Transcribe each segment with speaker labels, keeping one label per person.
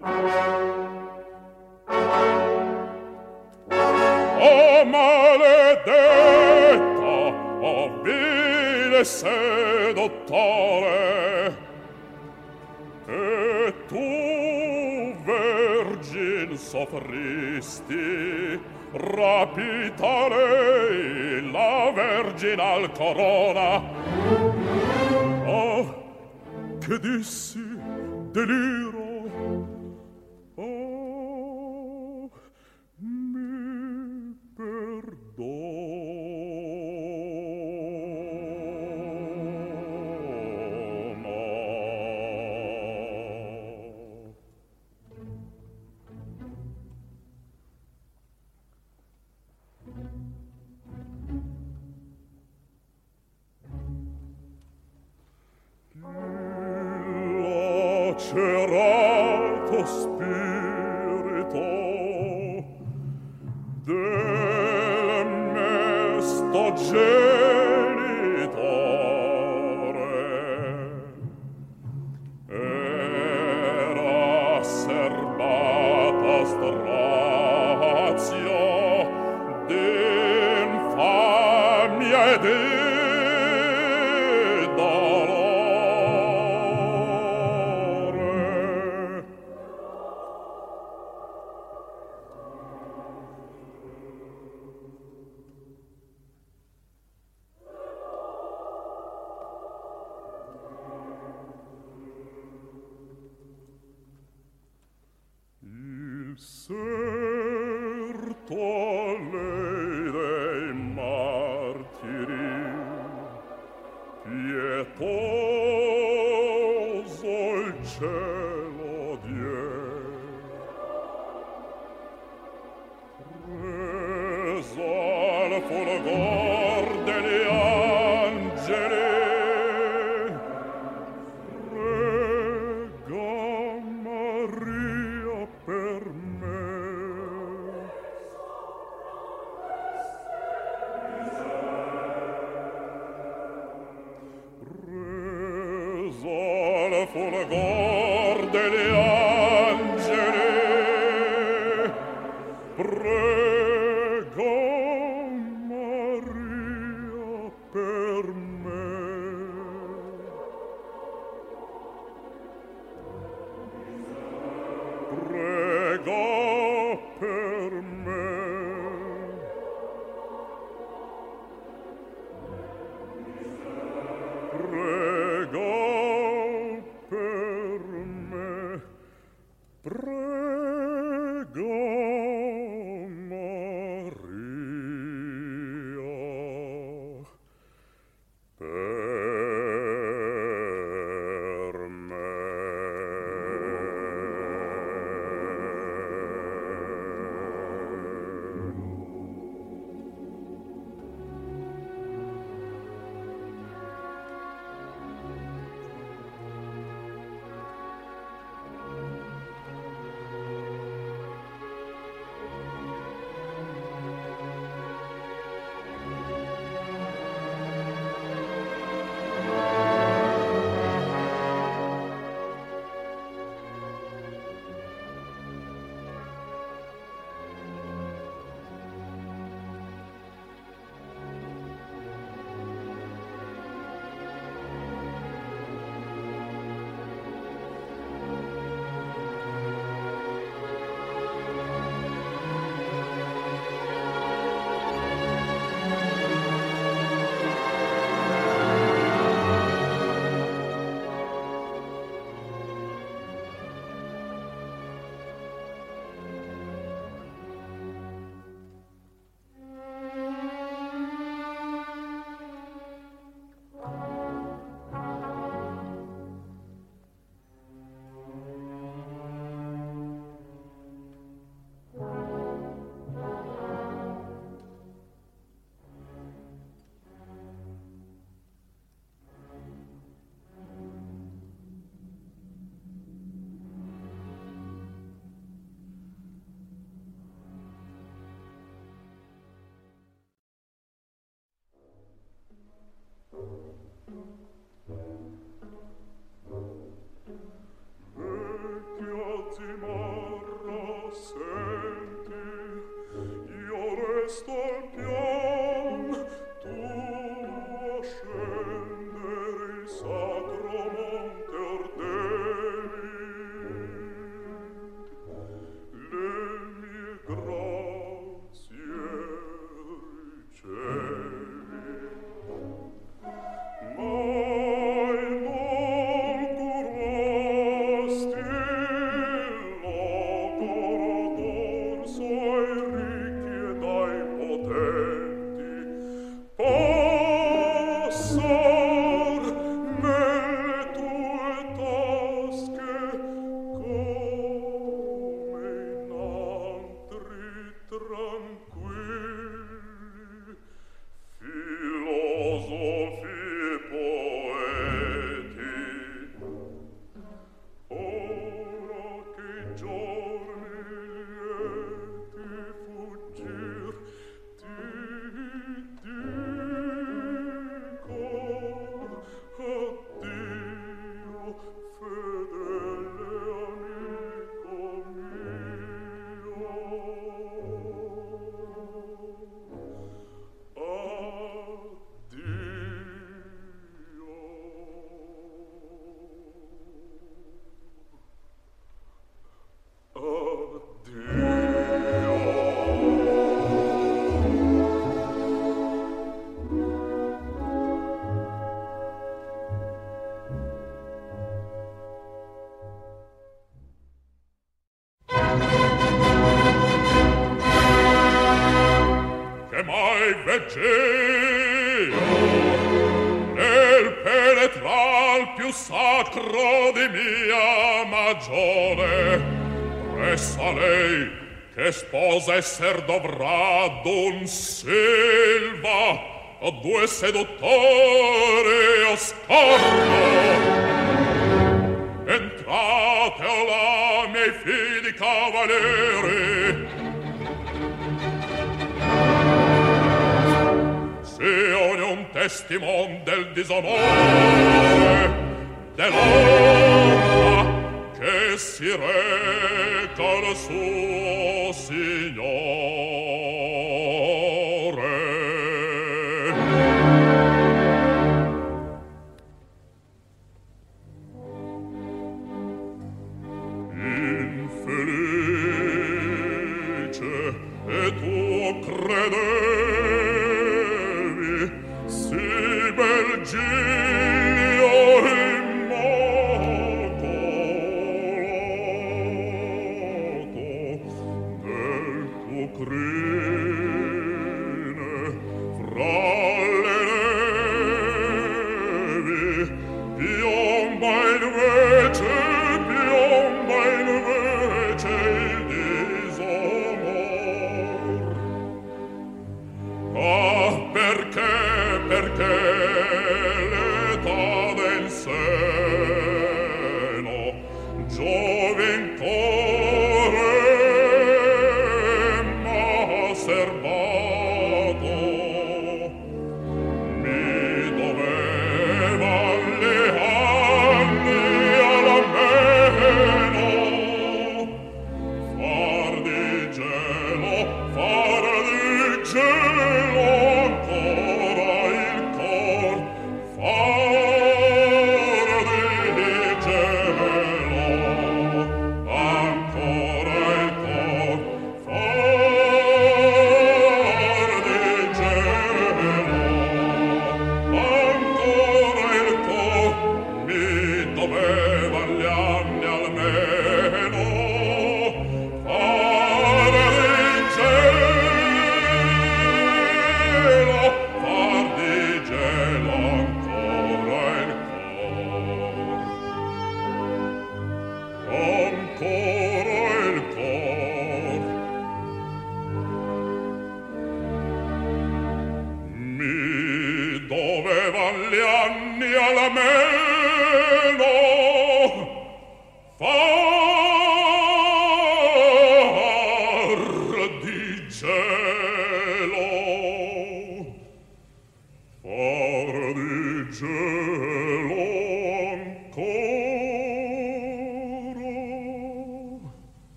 Speaker 1: O maledetta, o vile sedottore, che tu, vergine, soffristi, rapita lei la verginal corona. Oh, che dissi deliro esser dovrà don Silva a due seduttore a scorno. Entrate là miei fidi cavalieri sia ogni testimon del disonore, dell'onra che si reca la sua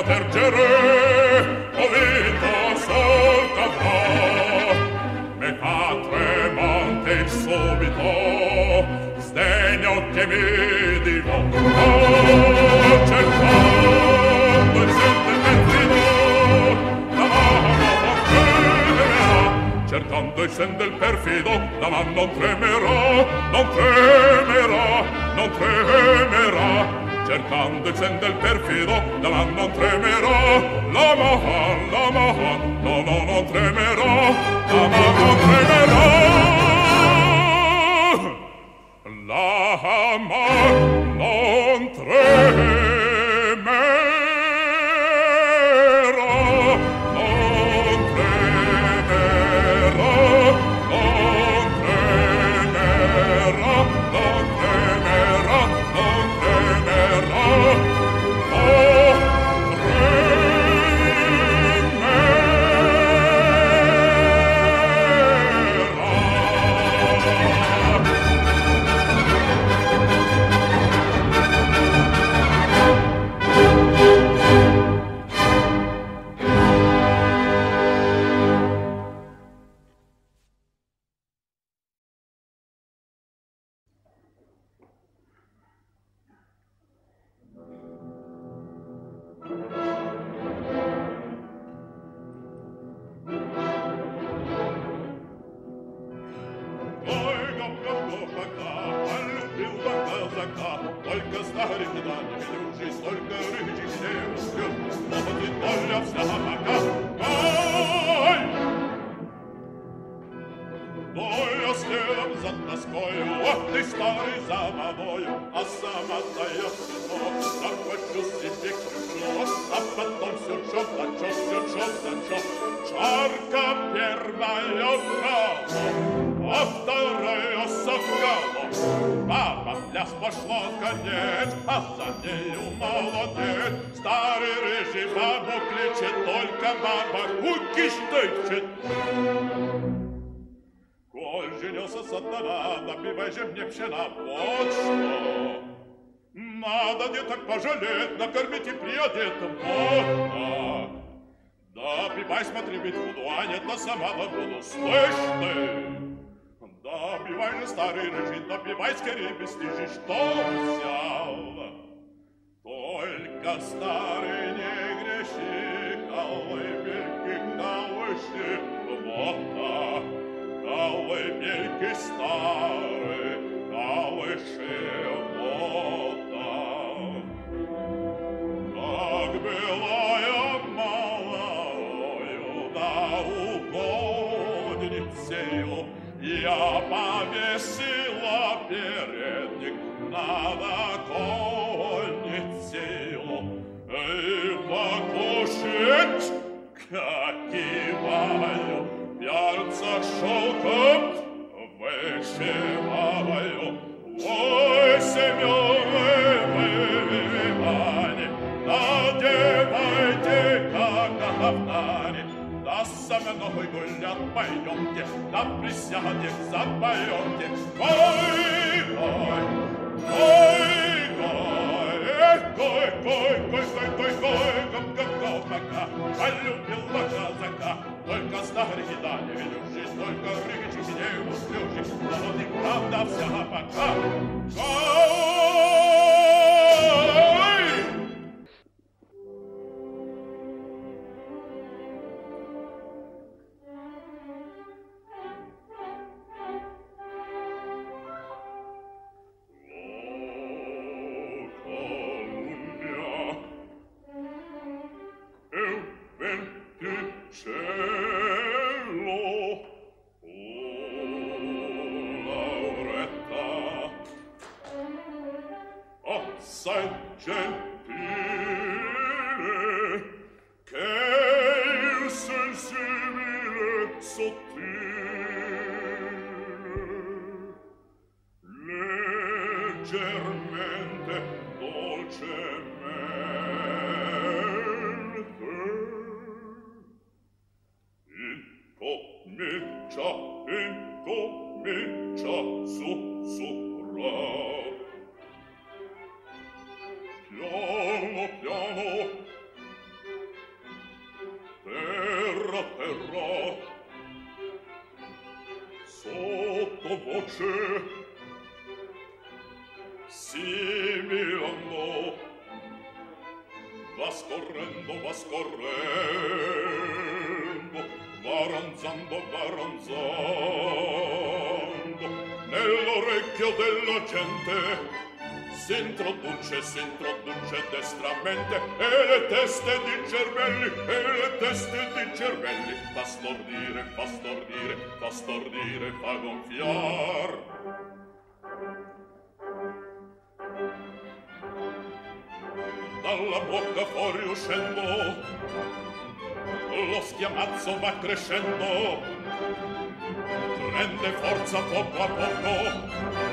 Speaker 1: io tergere o vita salta va me catre monte subito sdegno che mi divo oh, cercando il sente perfido la mano tremerà cercando il sen del perfido la mano non tremerà non tremerà non tremerà. cercando il sen del perfido la non tremerò la maha la maha no no non tremerò la maha non tremerò Стары за мобою, а сам отдает вино. Захвачу себе крючок, а потом сючок, дачок, сючок, дачок. Чарка первая в а вторая соколом. Баба пляс пошло конец, а за нею молодец. Старый рыжий бабу кличет, только баба кукиш тычет женился сатана, добивай же мне пшена, вот что. Надо деток пожалеть, накормить и приодеть, вот так. Добивай, смотри, ведь худуанет, на сама на буду, слышь ты. Добивай же, старый рыжий, добивай скорее, бесстыжий, что взял. Только старый не греши, колыбельки колыши, вот так. Каły wielki stary, cały szybota. Tak była małою да угодницею, я повесила передник над окольницею и покушать, как и viarța șocă, veșe avaio, oi se miove vevane, надевайте, как на говнане, на самя ногой гулят пойдемте, на присяде запоемте, ой, ой, ой, ой, Ecco, ecco, ecco, ecco, ecco, ecco, ecco, ecco, пока. А любила казака, только старый да не велюшись, Столько рычись, сидею услюшись, а вот и правда вся пока. Гоу! Germania rivolge destramente e le teste di cervelli e le teste di cervelli. Fa stordire fa stordire fa stordire fa gonfiar. Dalla bocca fuori uscendo lo schiamazzo va crescendo. Prende forza poco a poco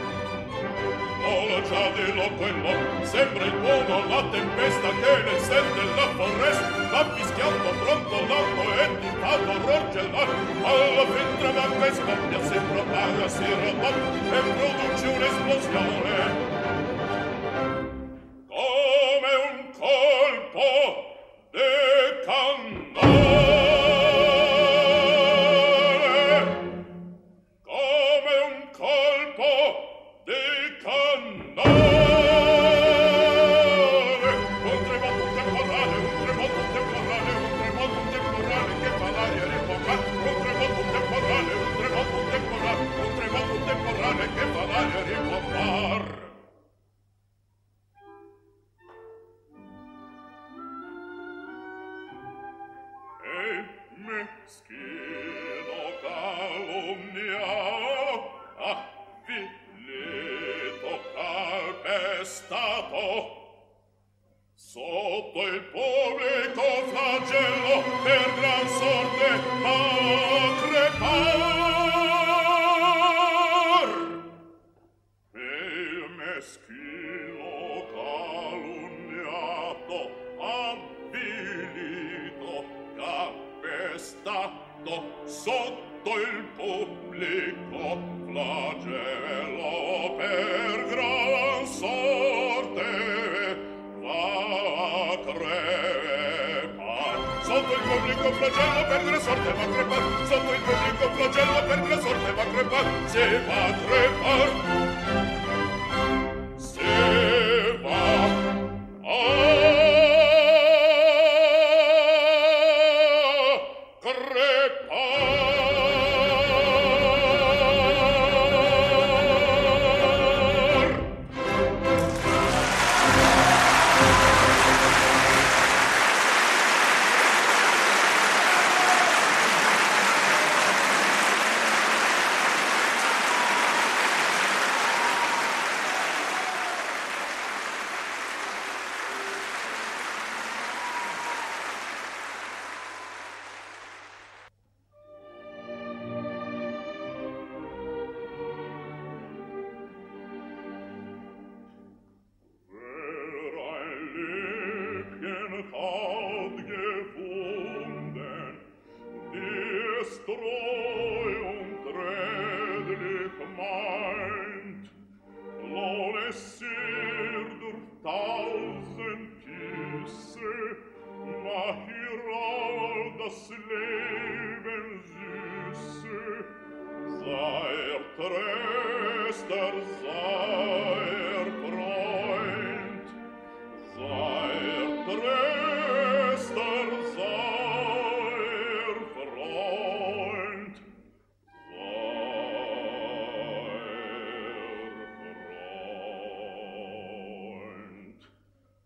Speaker 1: vola già di lotto in sembra il buono la tempesta che nel sente la foresta. Va fischiando pronto l'alto e di fatto rogge l'arco alla ventre va che scoppia si propaga si rotolla e produce un'esplosione.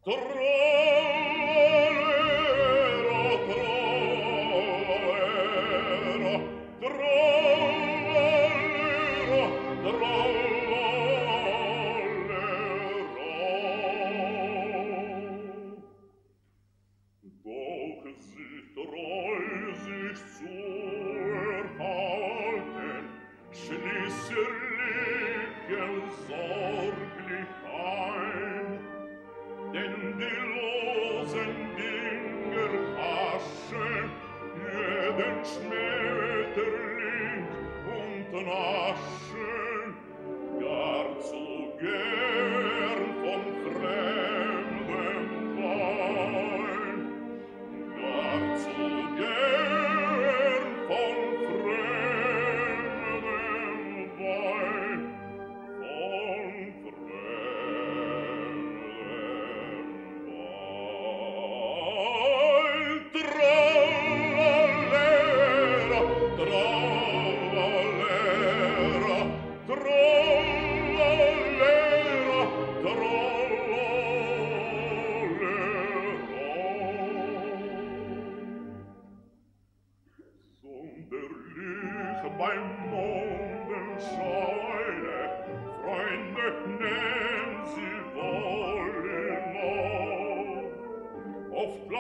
Speaker 1: Dor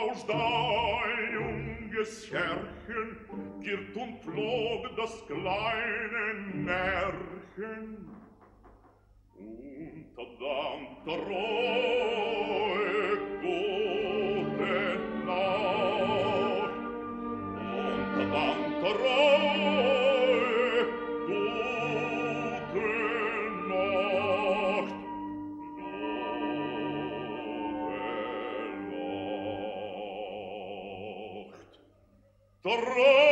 Speaker 1: aus dein junges Herrchen girt und flog das kleine Märchen. Und dann treue gute Nacht, und dann treue torró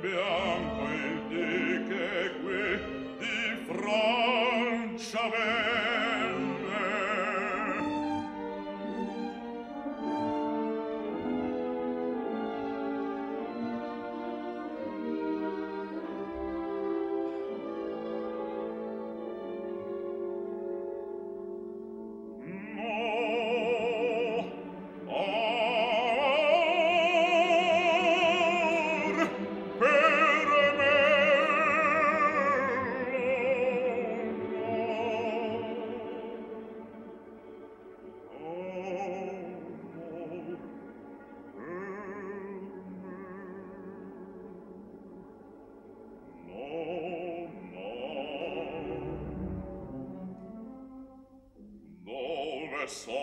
Speaker 1: cambia soul.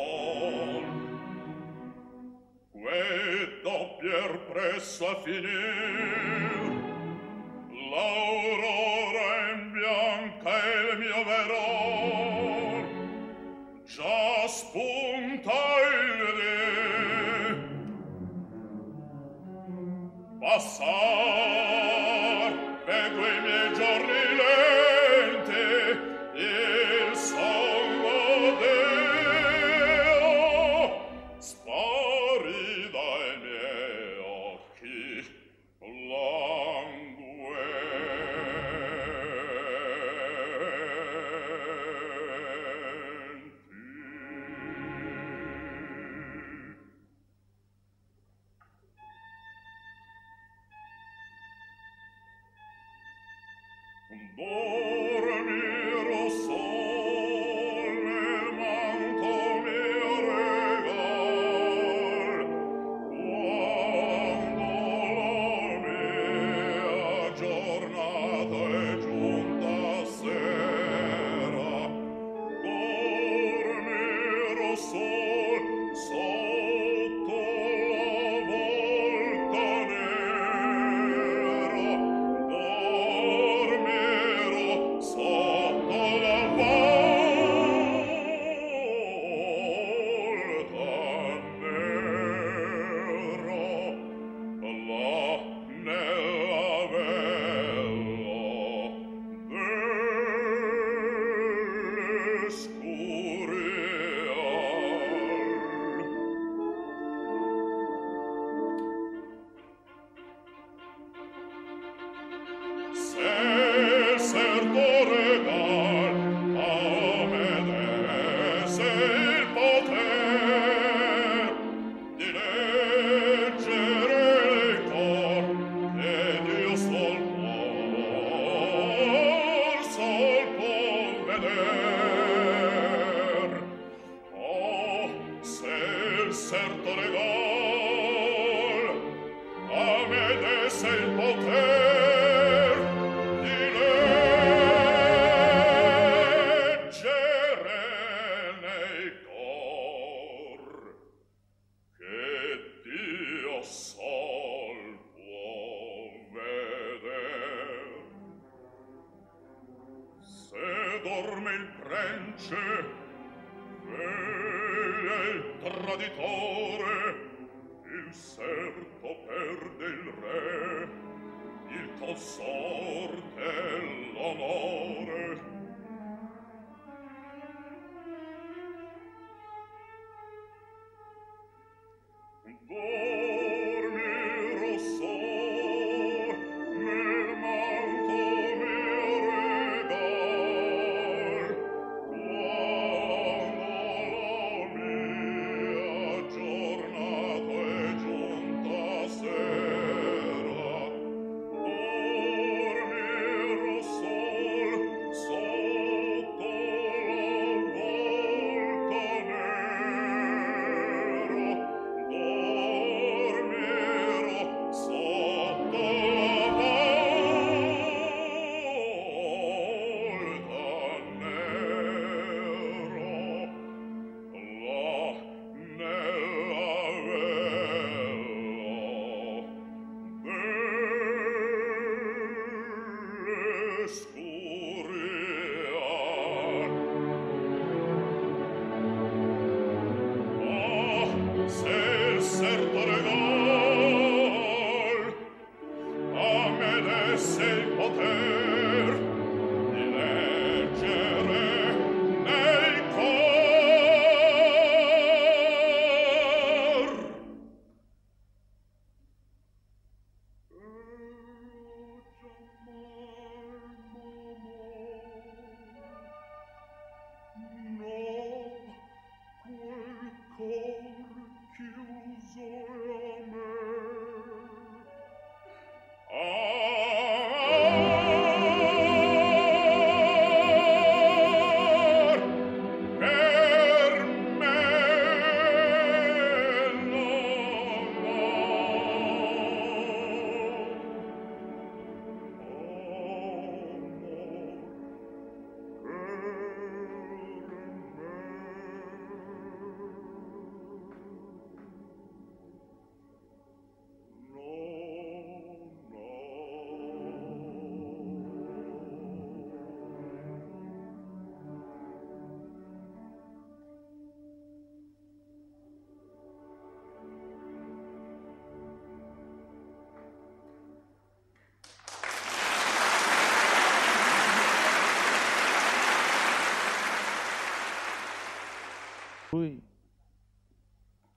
Speaker 2: душой.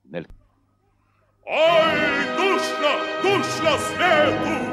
Speaker 2: Нель.
Speaker 1: Ай, душно, душно свету!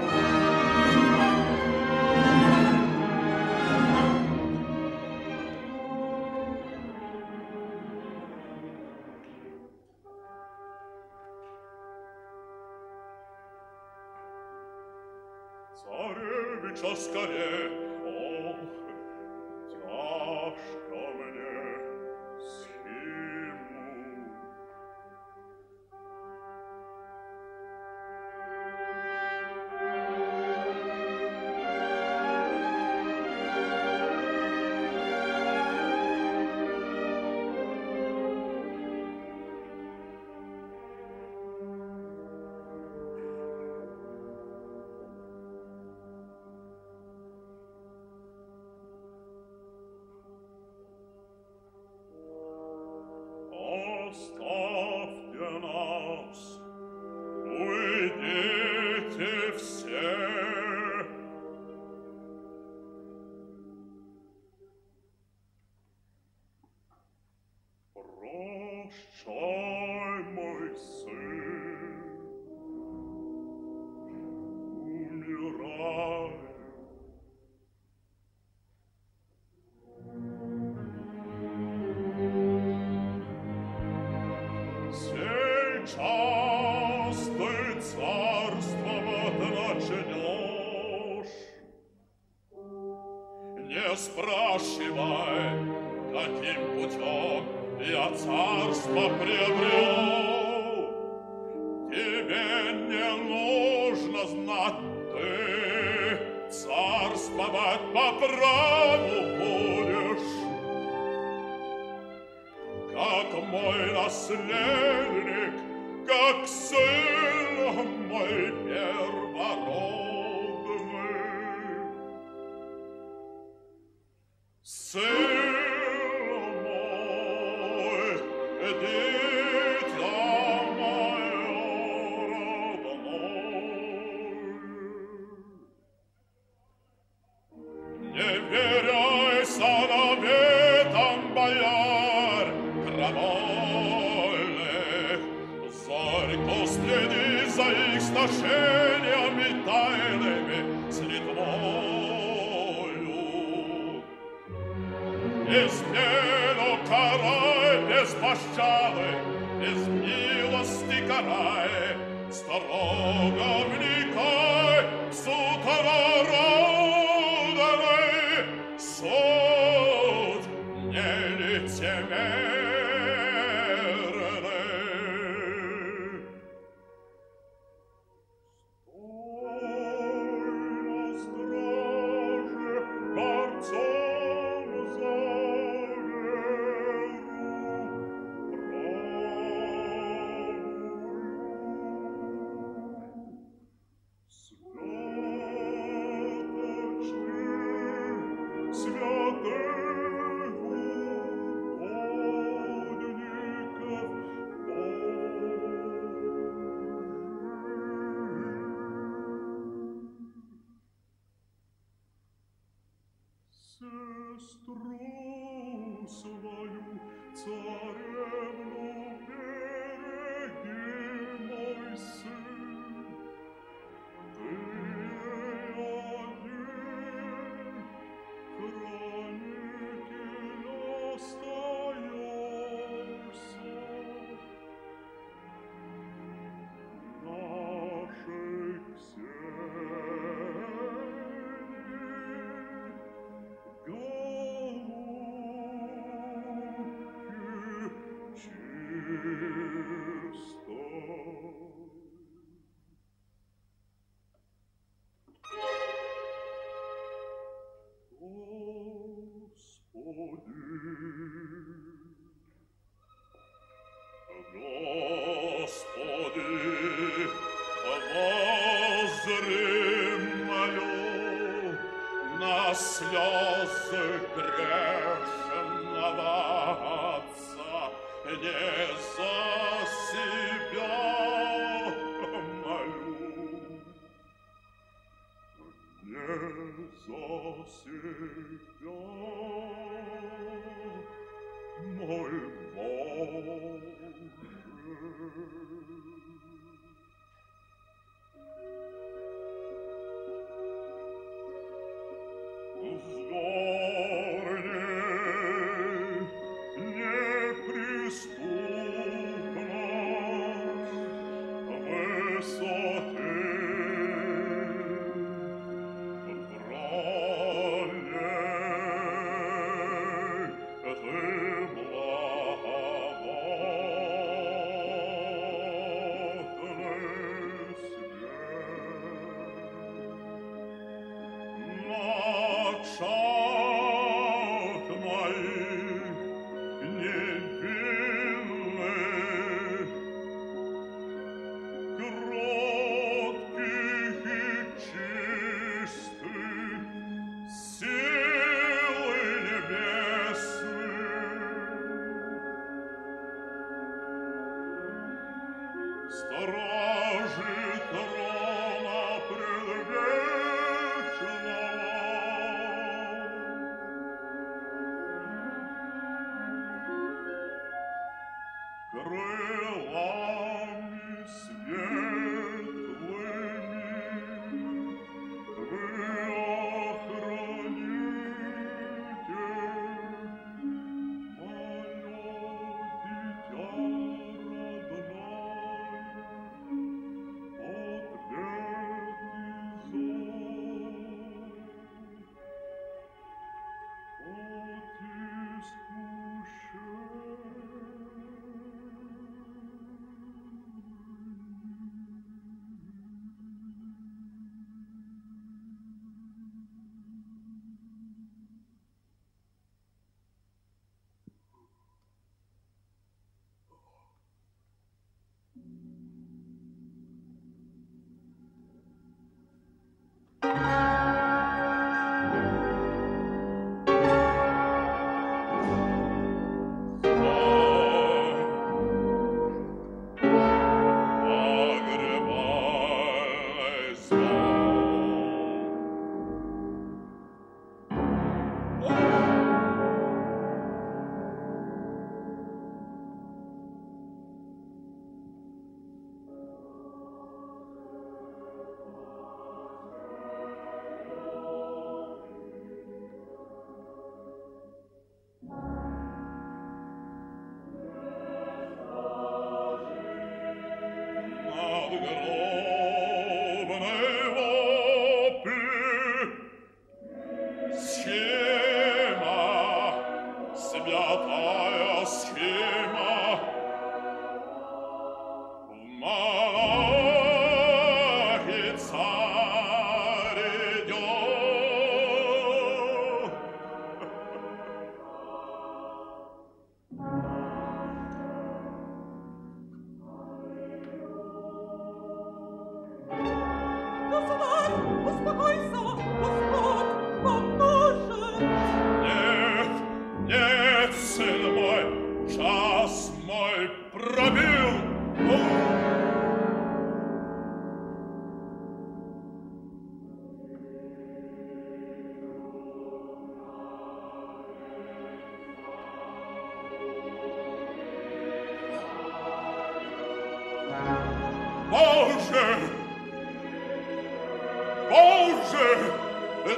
Speaker 1: Из делу карай, без пощады, без милости карай.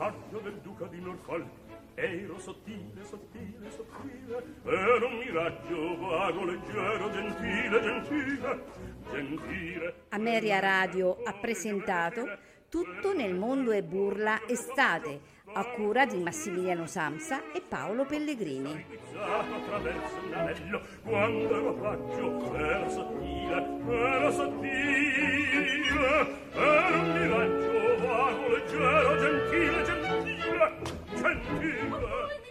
Speaker 3: paggio del duca di Norfolk ero sottile, sottile, sottile, ero un miraggio vago, leggero, gentile, gentile, gentile. Ameria
Speaker 4: Radio ha presentato Tutto nel mondo è burla estate, a cura di Massimiliano Samsa e Paolo Pellegrini.
Speaker 3: quando ero raggio, era sottile, era sottile, era un miraggio vago, leggero, gentile, gentile, gentile.